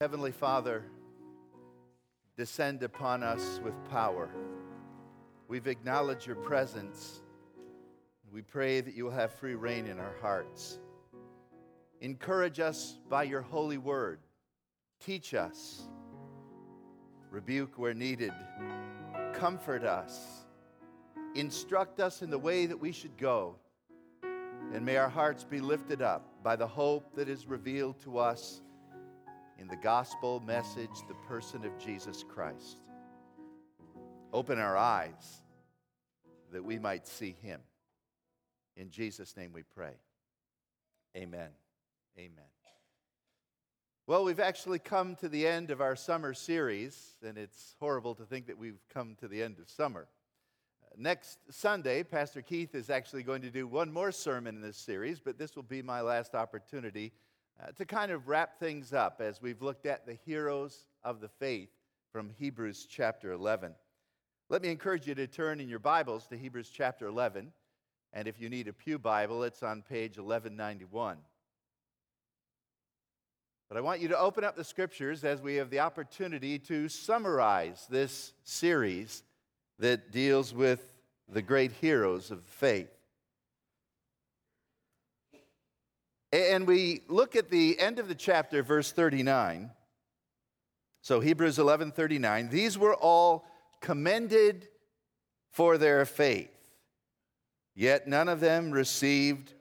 Heavenly Father, descend upon us with power. We've acknowledged your presence. We pray that you will have free reign in our hearts. Encourage us by your holy word. Teach us. Rebuke where needed. Comfort us. Instruct us in the way that we should go. And may our hearts be lifted up by the hope that is revealed to us in the gospel message, the person of Jesus Christ. Open our eyes that we might see him. In Jesus' name we pray. Amen. Amen. Well, we've actually come to the end of our summer series, and it's horrible to think that we've come to the end of summer. Next Sunday, Pastor Keith is actually going to do one more sermon in this series, but this will be my last opportunity uh, to kind of wrap things up as we've looked at the heroes of the faith from Hebrews chapter 11. Let me encourage you to turn in your Bibles to Hebrews chapter 11. And if you need a Pew Bible, it's on page 1191. But I want you to open up the scriptures as we have the opportunity to summarize this series that deals with the great heroes of faith. And we look at the end of the chapter, verse 39. So Hebrews 11 39. These were all commended for their faith, yet none of them received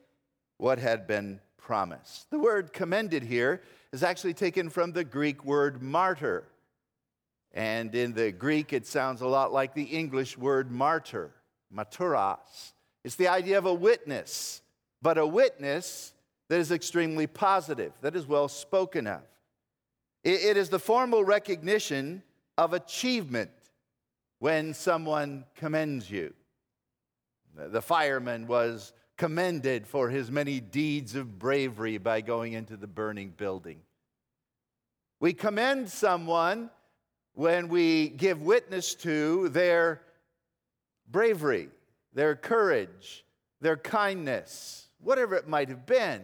what had been promised. The word commended here is actually taken from the Greek word martyr. And in the Greek, it sounds a lot like the English word martyr, martyros. It's the idea of a witness, but a witness that is extremely positive, that is well spoken of. it is the formal recognition of achievement when someone commends you. The fireman was commended for his many deeds of bravery by going into the burning building. We commend someone when we give witness to their bravery, their courage, their kindness, whatever it might have been.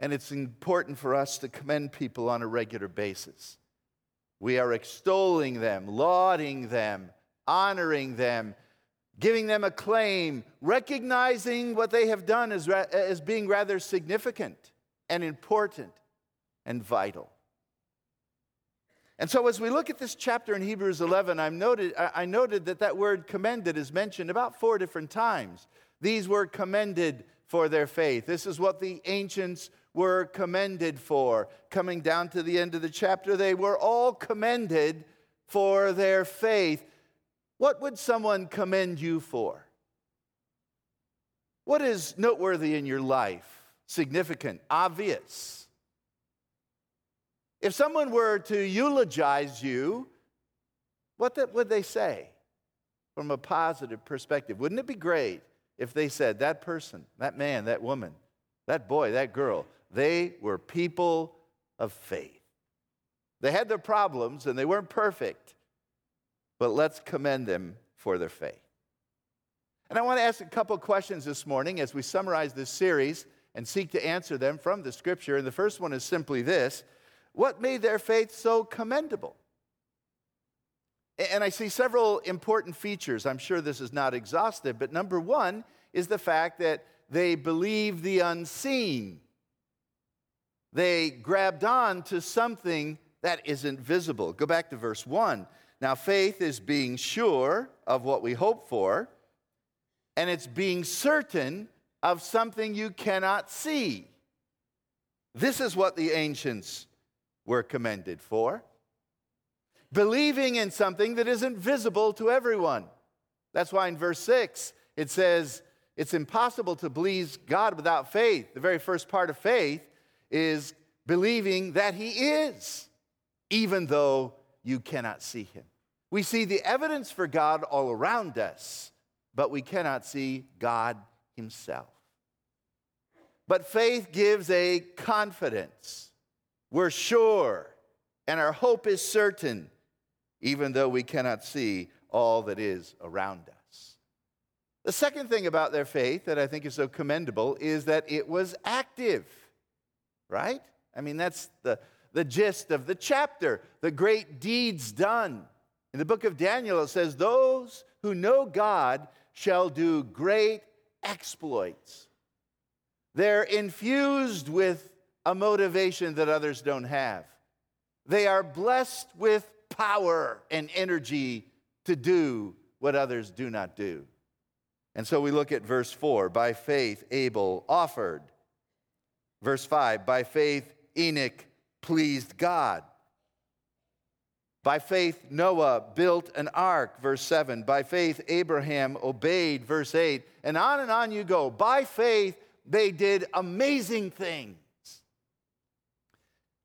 And it's important for us to commend people on a regular basis. We are extolling them, lauding them, honoring them, giving them acclaim, recognizing what they have done as, as being rather significant and important and vital. And so, as we look at this chapter in Hebrews 11, i noted, I noted that that word commended is mentioned about four different times. These were commended for their faith. This is what the ancients were commended for. Coming down to the end of the chapter, they were all commended for their faith. What would someone commend you for? What is noteworthy in your life? Significant, obvious. If someone were to eulogize you, what would they say from a positive perspective? Wouldn't it be great if they said, that person, that man, that woman, that boy, that girl, they were people of faith. They had their problems and they weren't perfect, but let's commend them for their faith. And I want to ask a couple questions this morning as we summarize this series and seek to answer them from the scripture. And the first one is simply this What made their faith so commendable? And I see several important features. I'm sure this is not exhaustive, but number one is the fact that they believe the unseen. They grabbed on to something that isn't visible. Go back to verse 1. Now, faith is being sure of what we hope for, and it's being certain of something you cannot see. This is what the ancients were commended for. Believing in something that isn't visible to everyone. That's why in verse 6 it says, It's impossible to please God without faith. The very first part of faith is believing that He is, even though you cannot see Him. We see the evidence for God all around us, but we cannot see God Himself. But faith gives a confidence. We're sure, and our hope is certain, even though we cannot see all that is around us. The second thing about their faith that I think is so commendable is that it was active right? I mean, that's the, the gist of the chapter, the great deeds done. In the book of Daniel, it says, Those who know God shall do great exploits. They're infused with a motivation that others don't have. They are blessed with power and energy to do what others do not do. And so we look at verse 4 by faith, Abel offered. Verse 5 by faith, Enoch pleased God. By faith, Noah built an ark, verse 7. By faith, Abraham obeyed, verse 8. And on and on you go. By faith, they did amazing things.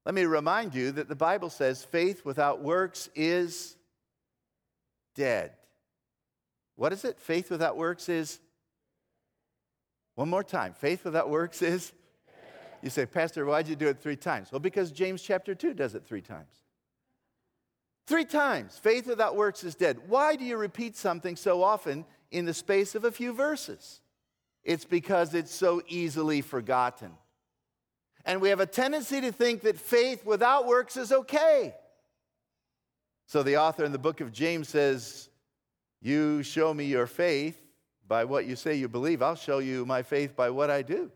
Let me remind you that the Bible says faith without works is dead. What is it? Faith without works is. One more time. Faith without works is. You say, Pastor, why'd you do it three times? Well, because James chapter 2 does it three times. Three times. Faith without works is dead. Why do you repeat something so often in the space of a few verses? It's because it's so easily forgotten. And we have a tendency to think that faith without works is okay. So the author in the book of James says, You show me your faith by what you say you believe. I'll show you my faith by what I do.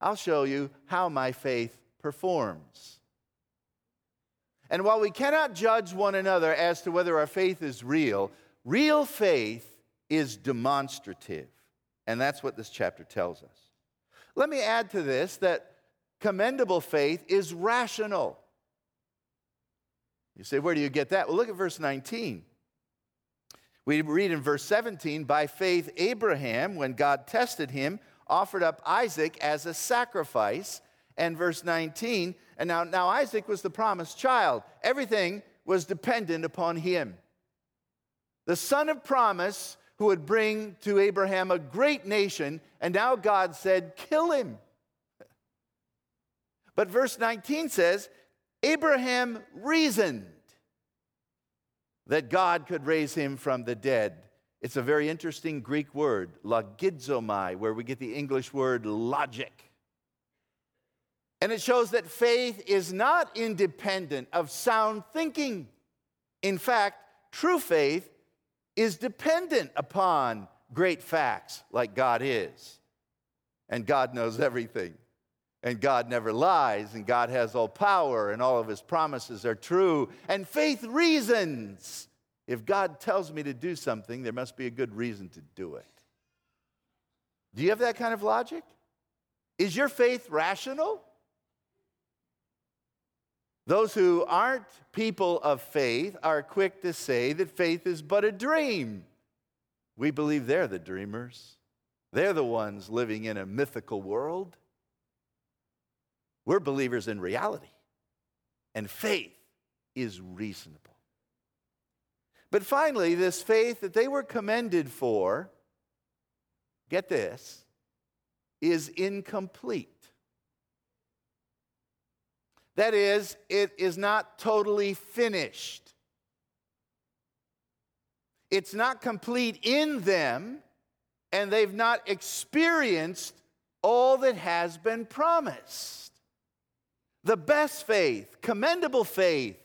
I'll show you how my faith performs. And while we cannot judge one another as to whether our faith is real, real faith is demonstrative. And that's what this chapter tells us. Let me add to this that commendable faith is rational. You say, where do you get that? Well, look at verse 19. We read in verse 17 by faith, Abraham, when God tested him, offered up Isaac as a sacrifice. And verse 19, and now, now Isaac was the promised child. Everything was dependent upon him. The son of promise who would bring to Abraham a great nation, and now God said, kill him. But verse 19 says, Abraham reasoned that God could raise him from the dead. It's a very interesting Greek word, logizomai, where we get the English word logic. And it shows that faith is not independent of sound thinking. In fact, true faith is dependent upon great facts like God is. And God knows everything. And God never lies. And God has all power. And all of his promises are true. And faith reasons if God tells me to do something, there must be a good reason to do it. Do you have that kind of logic? Is your faith rational? Those who aren't people of faith are quick to say that faith is but a dream. We believe they're the dreamers. They're the ones living in a mythical world. We're believers in reality, and faith is reasonable. But finally, this faith that they were commended for, get this, is incomplete. That is, it is not totally finished. It's not complete in them, and they've not experienced all that has been promised. The best faith, commendable faith,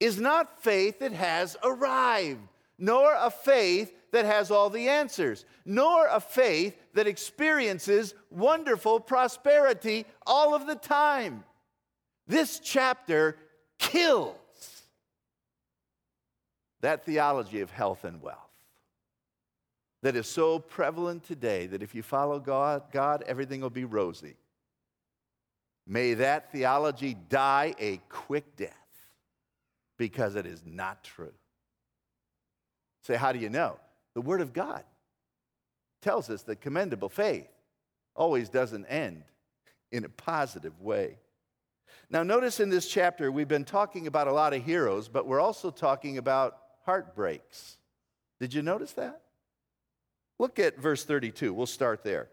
is not faith that has arrived, nor a faith that has all the answers, nor a faith that experiences wonderful prosperity all of the time. This chapter kills that theology of health and wealth that is so prevalent today that if you follow God, God, everything will be rosy. May that theology die a quick death because it is not true. Say, how do you know? The Word of God tells us that commendable faith always doesn't end in a positive way. Now, notice in this chapter, we've been talking about a lot of heroes, but we're also talking about heartbreaks. Did you notice that? Look at verse 32. We'll start there.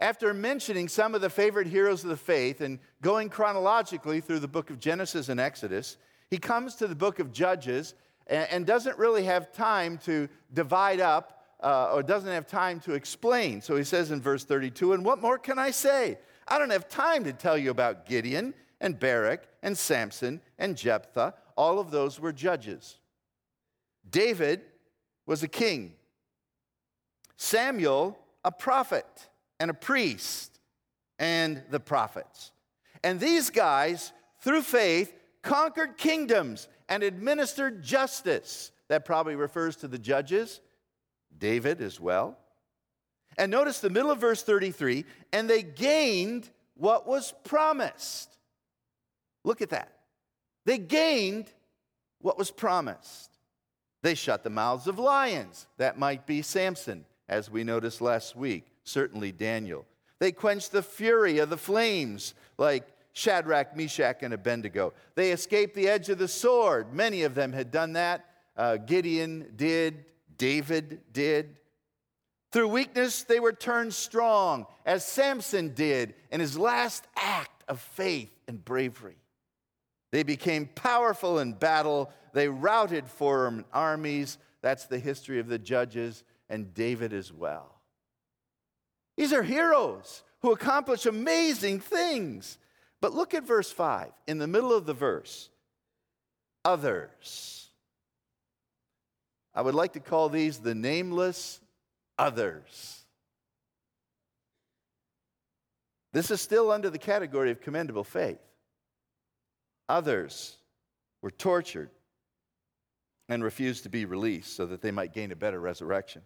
After mentioning some of the favorite heroes of the faith and going chronologically through the book of Genesis and Exodus, he comes to the book of Judges and, and doesn't really have time to divide up uh, or doesn't have time to explain. So he says in verse 32, And what more can I say? I don't have time to tell you about Gideon and Barak and Samson and Jephthah. All of those were judges. David was a king. Samuel, a prophet and a priest, and the prophets. And these guys, through faith, conquered kingdoms and administered justice. That probably refers to the judges, David as well. And notice the middle of verse 33 and they gained what was promised. Look at that. They gained what was promised. They shut the mouths of lions. That might be Samson, as we noticed last week, certainly Daniel. They quenched the fury of the flames, like Shadrach, Meshach, and Abednego. They escaped the edge of the sword. Many of them had done that. Uh, Gideon did, David did. Through weakness, they were turned strong, as Samson did in his last act of faith and bravery. They became powerful in battle. They routed foreign armies. That's the history of the judges and David as well. These are heroes who accomplish amazing things. But look at verse 5. In the middle of the verse, others. I would like to call these the nameless others. This is still under the category of commendable faith. Others were tortured and refused to be released so that they might gain a better resurrection.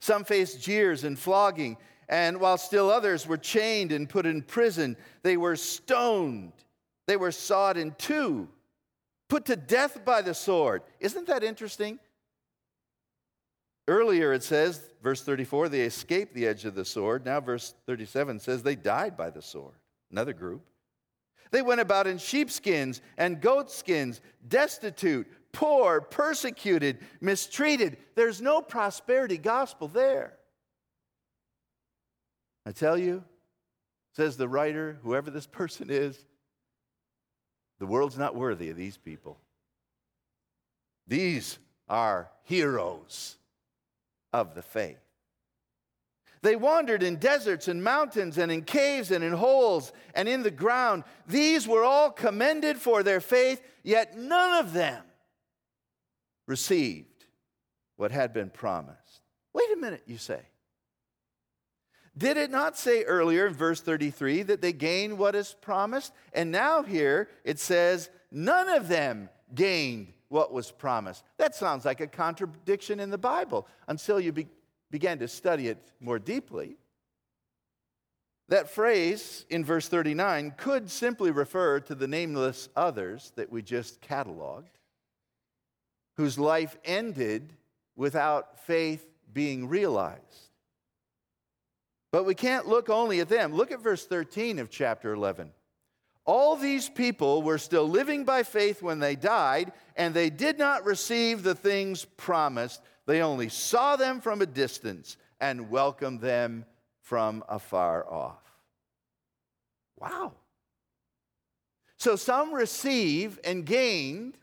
Some faced jeers and flogging, and while still others were chained and put in prison, they were stoned, they were sawed in two, put to death by the sword. Isn't that interesting? Earlier it says, verse 34, they escaped the edge of the sword. Now, verse 37 says they died by the sword. Another group. They went about in sheepskins and goatskins, destitute, poor, persecuted, mistreated. There's no prosperity gospel there. I tell you, says the writer, whoever this person is, the world's not worthy of these people. These are heroes of the faith. They wandered in deserts and mountains and in caves and in holes and in the ground. These were all commended for their faith, yet none of them received what had been promised. Wait a minute, you say. Did it not say earlier in verse 33 that they gained what is promised? And now here it says, none of them gained what was promised. That sounds like a contradiction in the Bible until you be, began to study it more deeply. That phrase in verse 39 could simply refer to the nameless others that we just cataloged, whose life ended without faith being realized. But we can't look only at them. Look at verse 13 of chapter 11. All these people were still living by faith when they died, and they did not receive the things promised. They only saw them from a distance and welcomed them from afar off. Wow. So some receive and gained,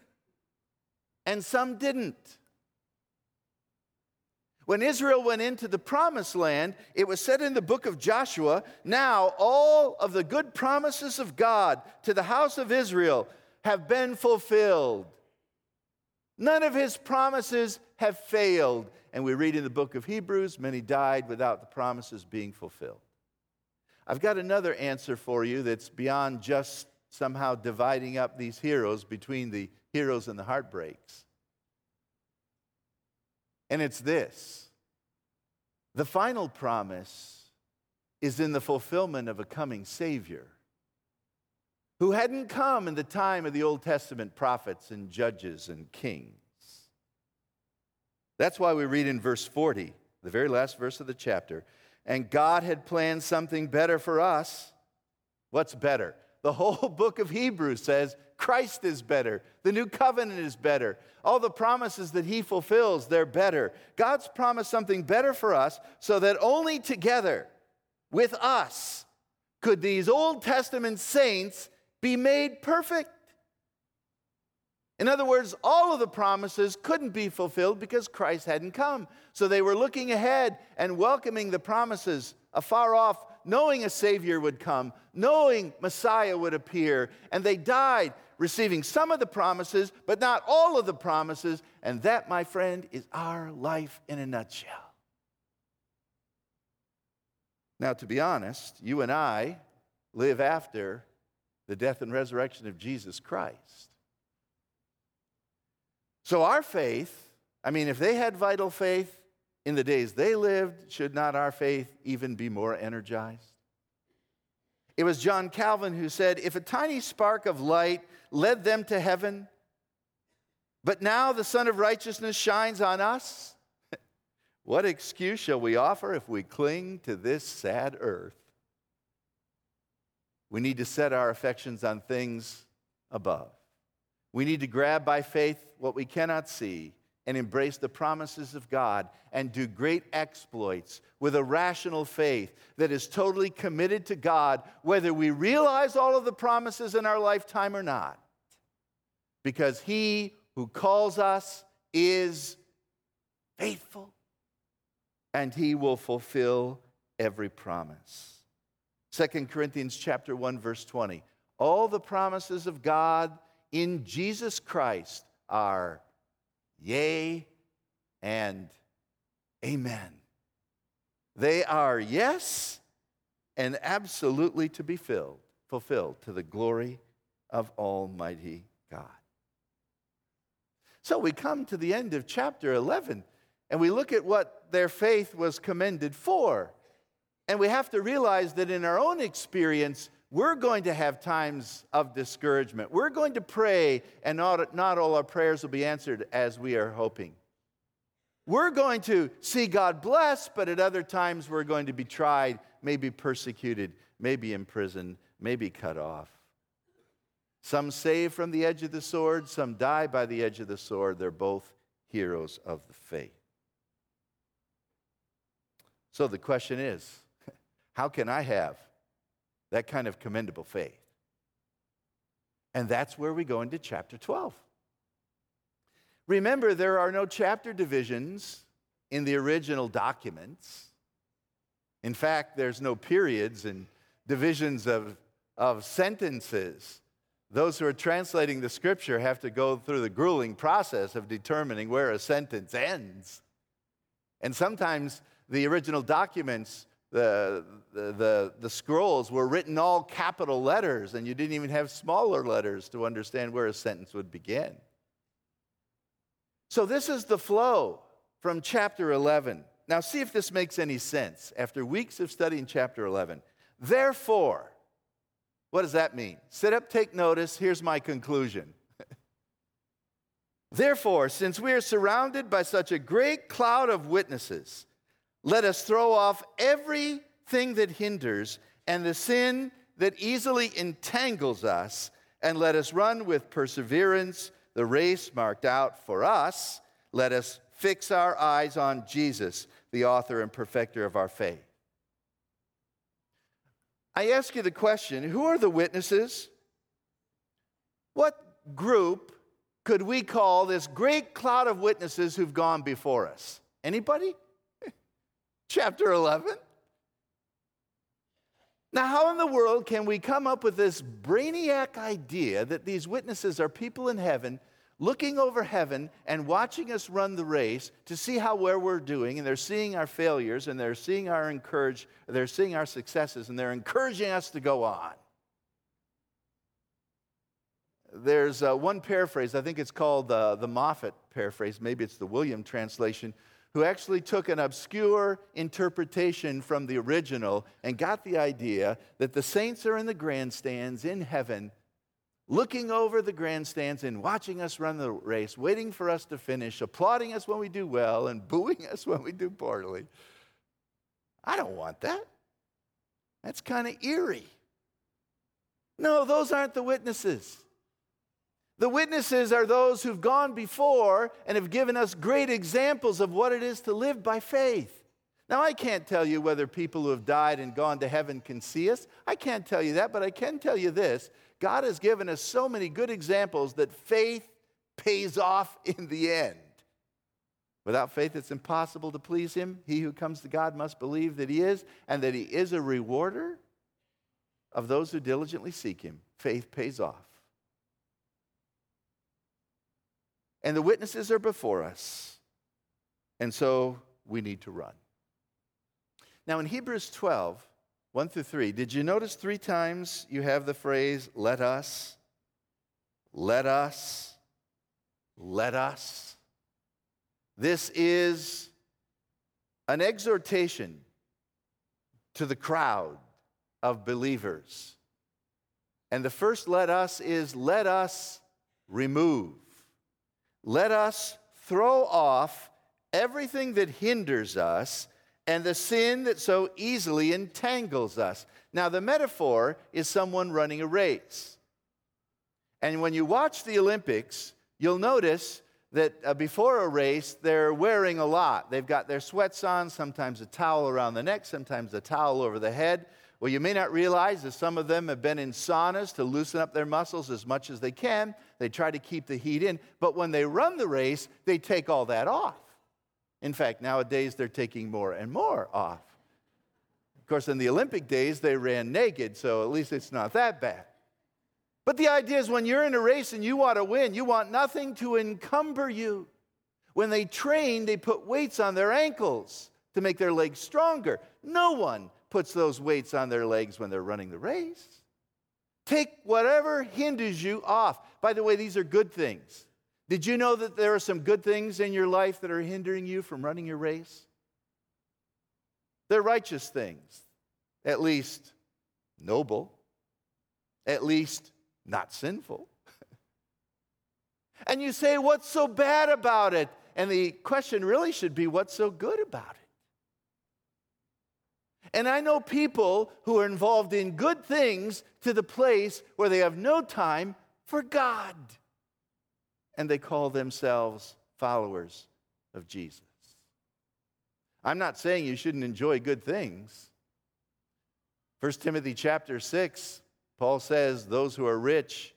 and some didn't. When Israel went into the promised land, it was said in the book of Joshua, now all of the good promises of God to the house of Israel have been fulfilled. None of his promises have failed. And we read in the book of Hebrews, many died without the promises being fulfilled. I've got another answer for you that's beyond just somehow dividing up these heroes between the heroes and the heartbreaks. And it's this the final promise is in the fulfillment of a coming Savior who hadn't come in the time of the Old Testament prophets and judges and kings. That's why we read in verse 40, the very last verse of the chapter, and God had planned something better for us. What's better? The whole book of Hebrews says Christ is better. The new covenant is better. All the promises that he fulfills, they're better. God's promised something better for us so that only together with us could these Old Testament saints be made perfect. In other words, all of the promises couldn't be fulfilled because Christ hadn't come. So they were looking ahead and welcoming the promises afar off, knowing a Savior would come, knowing Messiah would appear, and they died receiving some of the promises, but not all of the promises. And that, my friend, is our life in a nutshell. Now, to be honest, you and I live after the death and resurrection of Jesus Christ. So, our faith, I mean, if they had vital faith in the days they lived, should not our faith even be more energized? It was John Calvin who said, If a tiny spark of light led them to heaven, but now the Sun of Righteousness shines on us, what excuse shall we offer if we cling to this sad earth? We need to set our affections on things above. We need to grab by faith what we cannot see and embrace the promises of God and do great exploits with a rational faith that is totally committed to God, whether we realize all of the promises in our lifetime or not. Because He who calls us is faithful and He will fulfill every promise. 2 Corinthians chapter 1 verse 20. All the promises of God in Jesus Christ are yea and amen. They are yes and absolutely to be filled, fulfilled to the glory of Almighty God. So we come to the end of chapter 11 and we look at what their faith was commended for. And we have to realize that in our own experience, we're going to have times of discouragement. We're going to pray, and not, not all our prayers will be answered as we are hoping. We're going to see God bless, but at other times we're going to be tried, maybe persecuted, maybe imprisoned, maybe cut off. Some save from the edge of the sword, some die by the edge of the sword. They're both heroes of the faith. So the question is how can I have that kind of commendable faith. And that's where we go into chapter 12. Remember, there are no chapter divisions in the original documents. In fact, there's no periods and divisions of, of sentences. Those who are translating the scripture have to go through the grueling process of determining where a sentence ends. And sometimes the original documents the, the, the, scrolls were written all capital letters, and you didn't even have smaller letters to understand where a sentence would begin. So, this is the flow from chapter 11. Now, see if this makes any sense after weeks of studying chapter 11. Therefore, what does that mean? Sit up, take notice. Here's my conclusion. Therefore, since we are surrounded by such a great cloud of witnesses, let us throw off everything that hinders and the sin that easily entangles us, and let us run with perseverance the race marked out for us. Let us fix our eyes on Jesus, the author and perfecter of our faith. I ask you the question who are the witnesses? What group could we call this great cloud of witnesses who've gone before us? Anybody? Chapter 11. Now, how in the world can we come up with this brainiac idea that these witnesses are people in heaven looking over heaven and watching us run the race to see how well we're doing, and they're seeing our failures and they're seeing our encourage, they're seeing our successes, and they're encouraging us to go on? There's uh, one paraphrase, I think it's called uh, the Moffatt paraphrase, maybe it's the William translation, who actually took an obscure interpretation from the original and got the idea that the saints are in the grandstands in heaven, looking over the grandstands and watching us run the race, waiting for us to finish, applauding us when we do well, and booing us when we do poorly. I don't want that. That's kind of eerie. No, those aren't the witnesses. The witnesses are those who've gone before and have given us great examples of what it is to live by faith. Now, I can't tell you whether people who have died and gone to heaven can see us. I can't tell you that, but I can tell you this God has given us so many good examples that faith pays off in the end. Without faith, it's impossible to please him. He who comes to God must believe that he is, and that he is a rewarder of those who diligently seek him. Faith pays off. And the witnesses are before us. And so we need to run. Now, in Hebrews 12, 1 through 3, did you notice three times you have the phrase, let us, let us, let us? This is an exhortation to the crowd of believers. And the first let us is let us remove. Let us throw off everything that hinders us and the sin that so easily entangles us. Now, the metaphor is someone running a race. And when you watch the Olympics, you'll notice that uh, before a race, they're wearing a lot. They've got their sweats on, sometimes a towel around the neck, sometimes a towel over the head. Well, you may not realize that some of them have been in saunas to loosen up their muscles as much as they can. They try to keep the heat in, but when they run the race, they take all that off. In fact, nowadays they're taking more and more off. Of course, in the Olympic days, they ran naked, so at least it's not that bad. But the idea is when you're in a race and you want to win, you want nothing to encumber you. When they train, they put weights on their ankles to make their legs stronger. No one puts those weights on their legs when they're running the race. Take whatever hinders you off. By the way, these are good things. Did you know that there are some good things in your life that are hindering you from running your race? They're righteous things, at least noble, at least not sinful. and you say, What's so bad about it? And the question really should be, What's so good about it? And I know people who are involved in good things to the place where they have no time for God. And they call themselves followers of Jesus. I'm not saying you shouldn't enjoy good things. 1 Timothy chapter 6, Paul says, Those who are rich,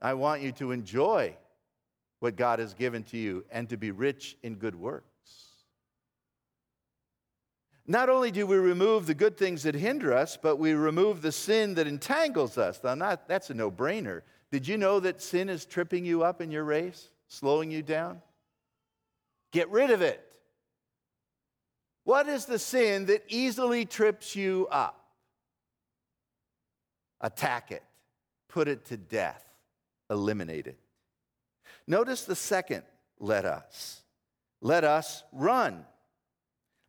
I want you to enjoy what God has given to you and to be rich in good work. Not only do we remove the good things that hinder us, but we remove the sin that entangles us. Now, not, that's a no brainer. Did you know that sin is tripping you up in your race, slowing you down? Get rid of it. What is the sin that easily trips you up? Attack it, put it to death, eliminate it. Notice the second let us. Let us run.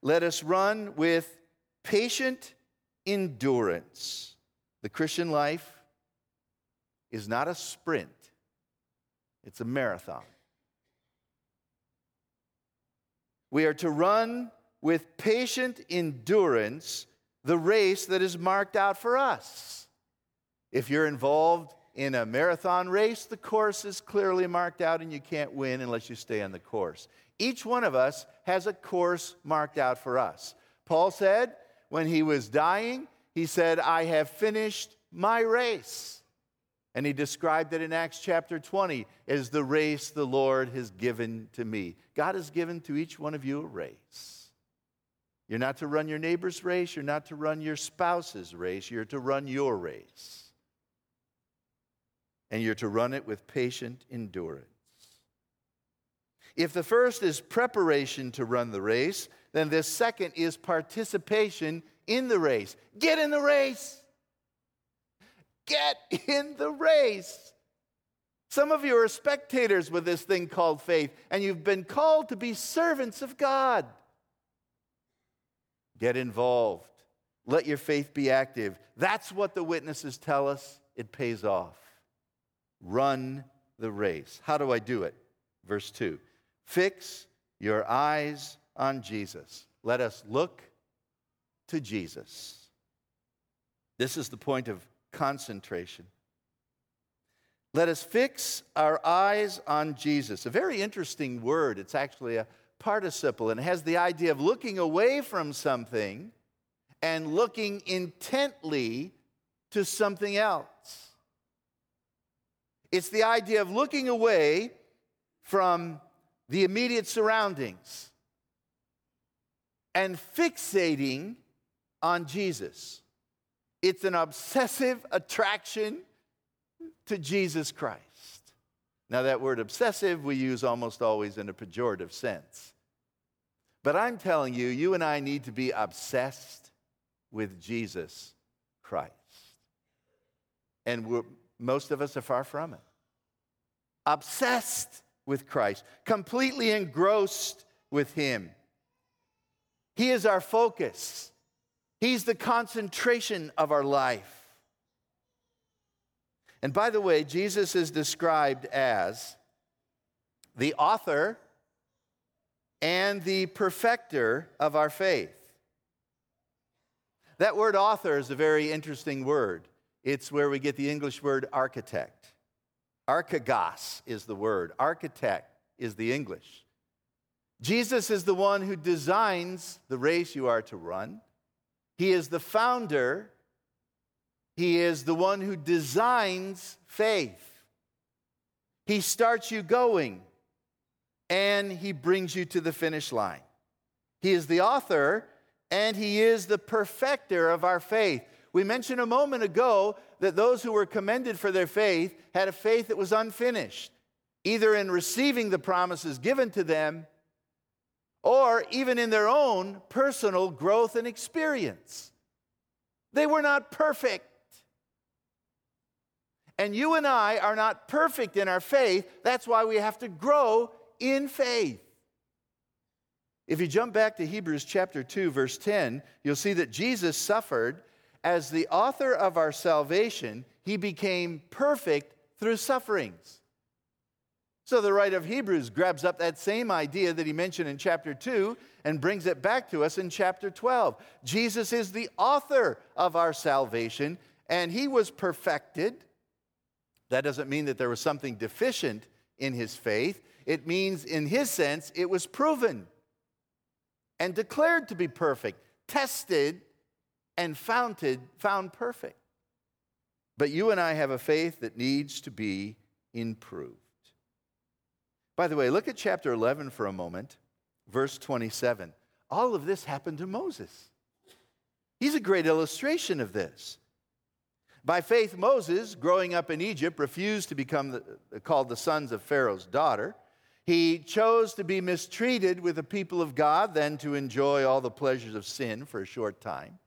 Let us run with patient endurance. The Christian life is not a sprint, it's a marathon. We are to run with patient endurance the race that is marked out for us. If you're involved in a marathon race, the course is clearly marked out and you can't win unless you stay on the course. Each one of us has a course marked out for us. Paul said when he was dying, he said, I have finished my race. And he described it in Acts chapter 20 as the race the Lord has given to me. God has given to each one of you a race. You're not to run your neighbor's race, you're not to run your spouse's race, you're to run your race. And you're to run it with patient endurance. If the first is preparation to run the race, then this second is participation in the race. Get in the race. Get in the race. Some of you are spectators with this thing called faith, and you've been called to be servants of God. Get involved. Let your faith be active. That's what the witnesses tell us. It pays off. Run the race. How do I do it? Verse 2 Fix your eyes on Jesus. Let us look to Jesus. This is the point of concentration. Let us fix our eyes on Jesus. A very interesting word. It's actually a participle and it has the idea of looking away from something and looking intently to something else. It's the idea of looking away from the immediate surroundings and fixating on Jesus. It's an obsessive attraction to Jesus Christ. Now, that word obsessive we use almost always in a pejorative sense. But I'm telling you, you and I need to be obsessed with Jesus Christ. And most of us are far from it. Obsessed with Christ, completely engrossed with Him. He is our focus, He's the concentration of our life. And by the way, Jesus is described as the author and the perfecter of our faith. That word author is a very interesting word. It's where we get the English word architect. Archegos is the word, architect is the English. Jesus is the one who designs the race you are to run. He is the founder he is the one who designs faith. He starts you going and he brings you to the finish line. He is the author and he is the perfecter of our faith. We mentioned a moment ago that those who were commended for their faith had a faith that was unfinished, either in receiving the promises given to them or even in their own personal growth and experience. They were not perfect. And you and I are not perfect in our faith. That's why we have to grow in faith. If you jump back to Hebrews chapter 2, verse 10, you'll see that Jesus suffered as the author of our salvation. He became perfect through sufferings. So the writer of Hebrews grabs up that same idea that he mentioned in chapter 2 and brings it back to us in chapter 12. Jesus is the author of our salvation, and he was perfected that doesn't mean that there was something deficient in his faith. It means, in his sense, it was proven and declared to be perfect, tested and founded, found perfect. But you and I have a faith that needs to be improved. By the way, look at chapter 11 for a moment, verse 27. All of this happened to Moses. He's a great illustration of this. By faith, Moses, growing up in Egypt, refused to become the, called the sons of Pharaoh's daughter. He chose to be mistreated with the people of God than to enjoy all the pleasures of sin for a short time.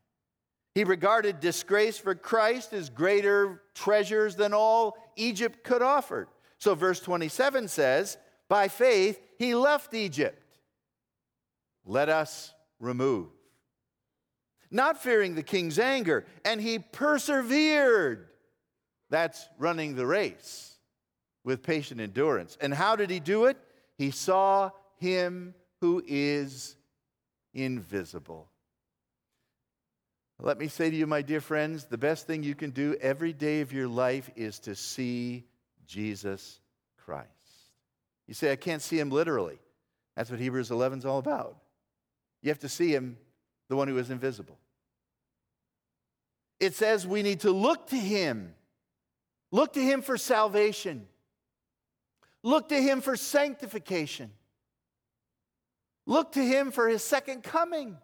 He regarded disgrace for Christ as greater treasures than all Egypt could offer. So, verse 27 says, By faith, he left Egypt. Let us remove not fearing the king's anger, and he persevered. That's running the race with patient endurance. And how did he do it? He saw him who is invisible. Let me say to you, my dear friends, the best thing you can do every day of your life is to see Jesus Christ. You say, I can't see him literally. That's what Hebrews 11 is all about. You have to see him the one who is invisible. It says we need to look to him. Look to him for salvation. Look to him for sanctification. Look to him for his second coming.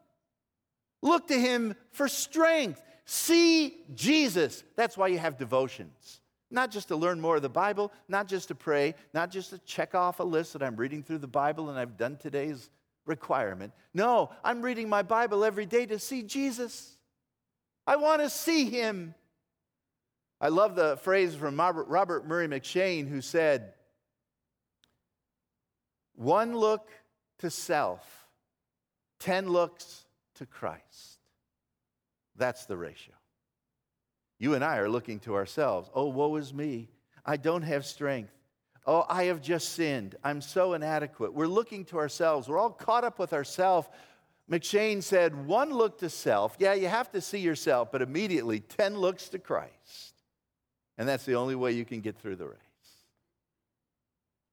Look to him for strength. See Jesus. That's why you have devotions. Not just to learn more of the Bible, not just to pray, not just to check off a list that I'm reading through the Bible and I've done today's requirement. No, I'm reading my Bible every day to see Jesus. I want to see him. I love the phrase from Robert, Murray M'Cheyne who said, One look to self, 10 looks to Christ. That's the ratio. You and I are looking to ourselves. Oh, woe is me. I don't have strength. Oh, I have just sinned. I'm so inadequate. We're looking to ourselves. We're all caught up with ourselves. M'Cheyne said, one look to self. Yeah, you have to see yourself, but immediately 10 looks to Christ. And that's the only way you can get through the race.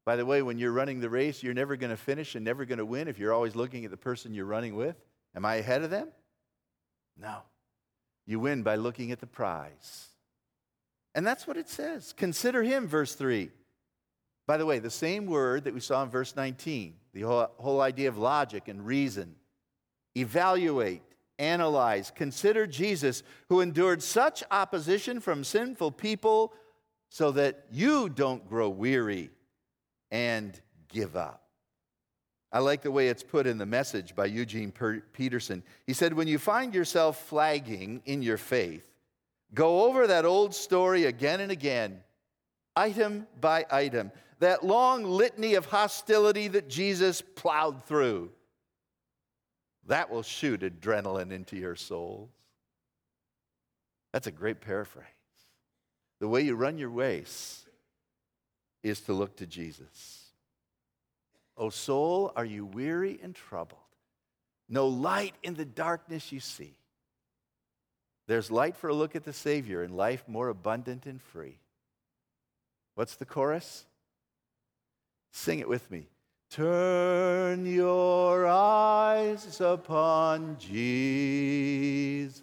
By the way, when you're running the race, you're never going to finish and never going to win if you're always looking at the person you're running with. Am I ahead of them? No. You win by looking at the prize. And that's what it says. Consider him, verse 3 By the way, the same word that we saw in verse 19, the whole, whole idea of logic and reason. Evaluate, analyze, consider Jesus, who endured such opposition from sinful people so that you don't grow weary and give up. I like the way it's put in the message by Eugene Peterson. He said, When you find yourself flagging in your faith, go over that old story again and again, item by item, that long litany of hostility that Jesus plowed through. That will shoot adrenaline into your souls. That's a great paraphrase. The way you run your race is to look to Jesus. O soul, are you weary and troubled? No light in the darkness you see. There's light for a look at the Savior and life more abundant and free. What's the chorus? Sing it with me. Turn your eyes upon Jesus.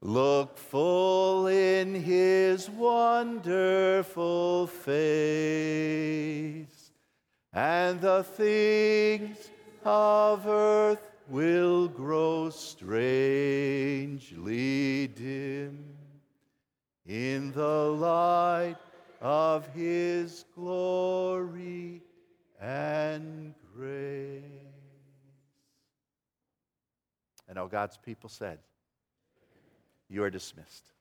Look full in his wonderful face and the things of earth will grow strangely dim in the light of his glory and grace. And all God's people said, You are dismissed.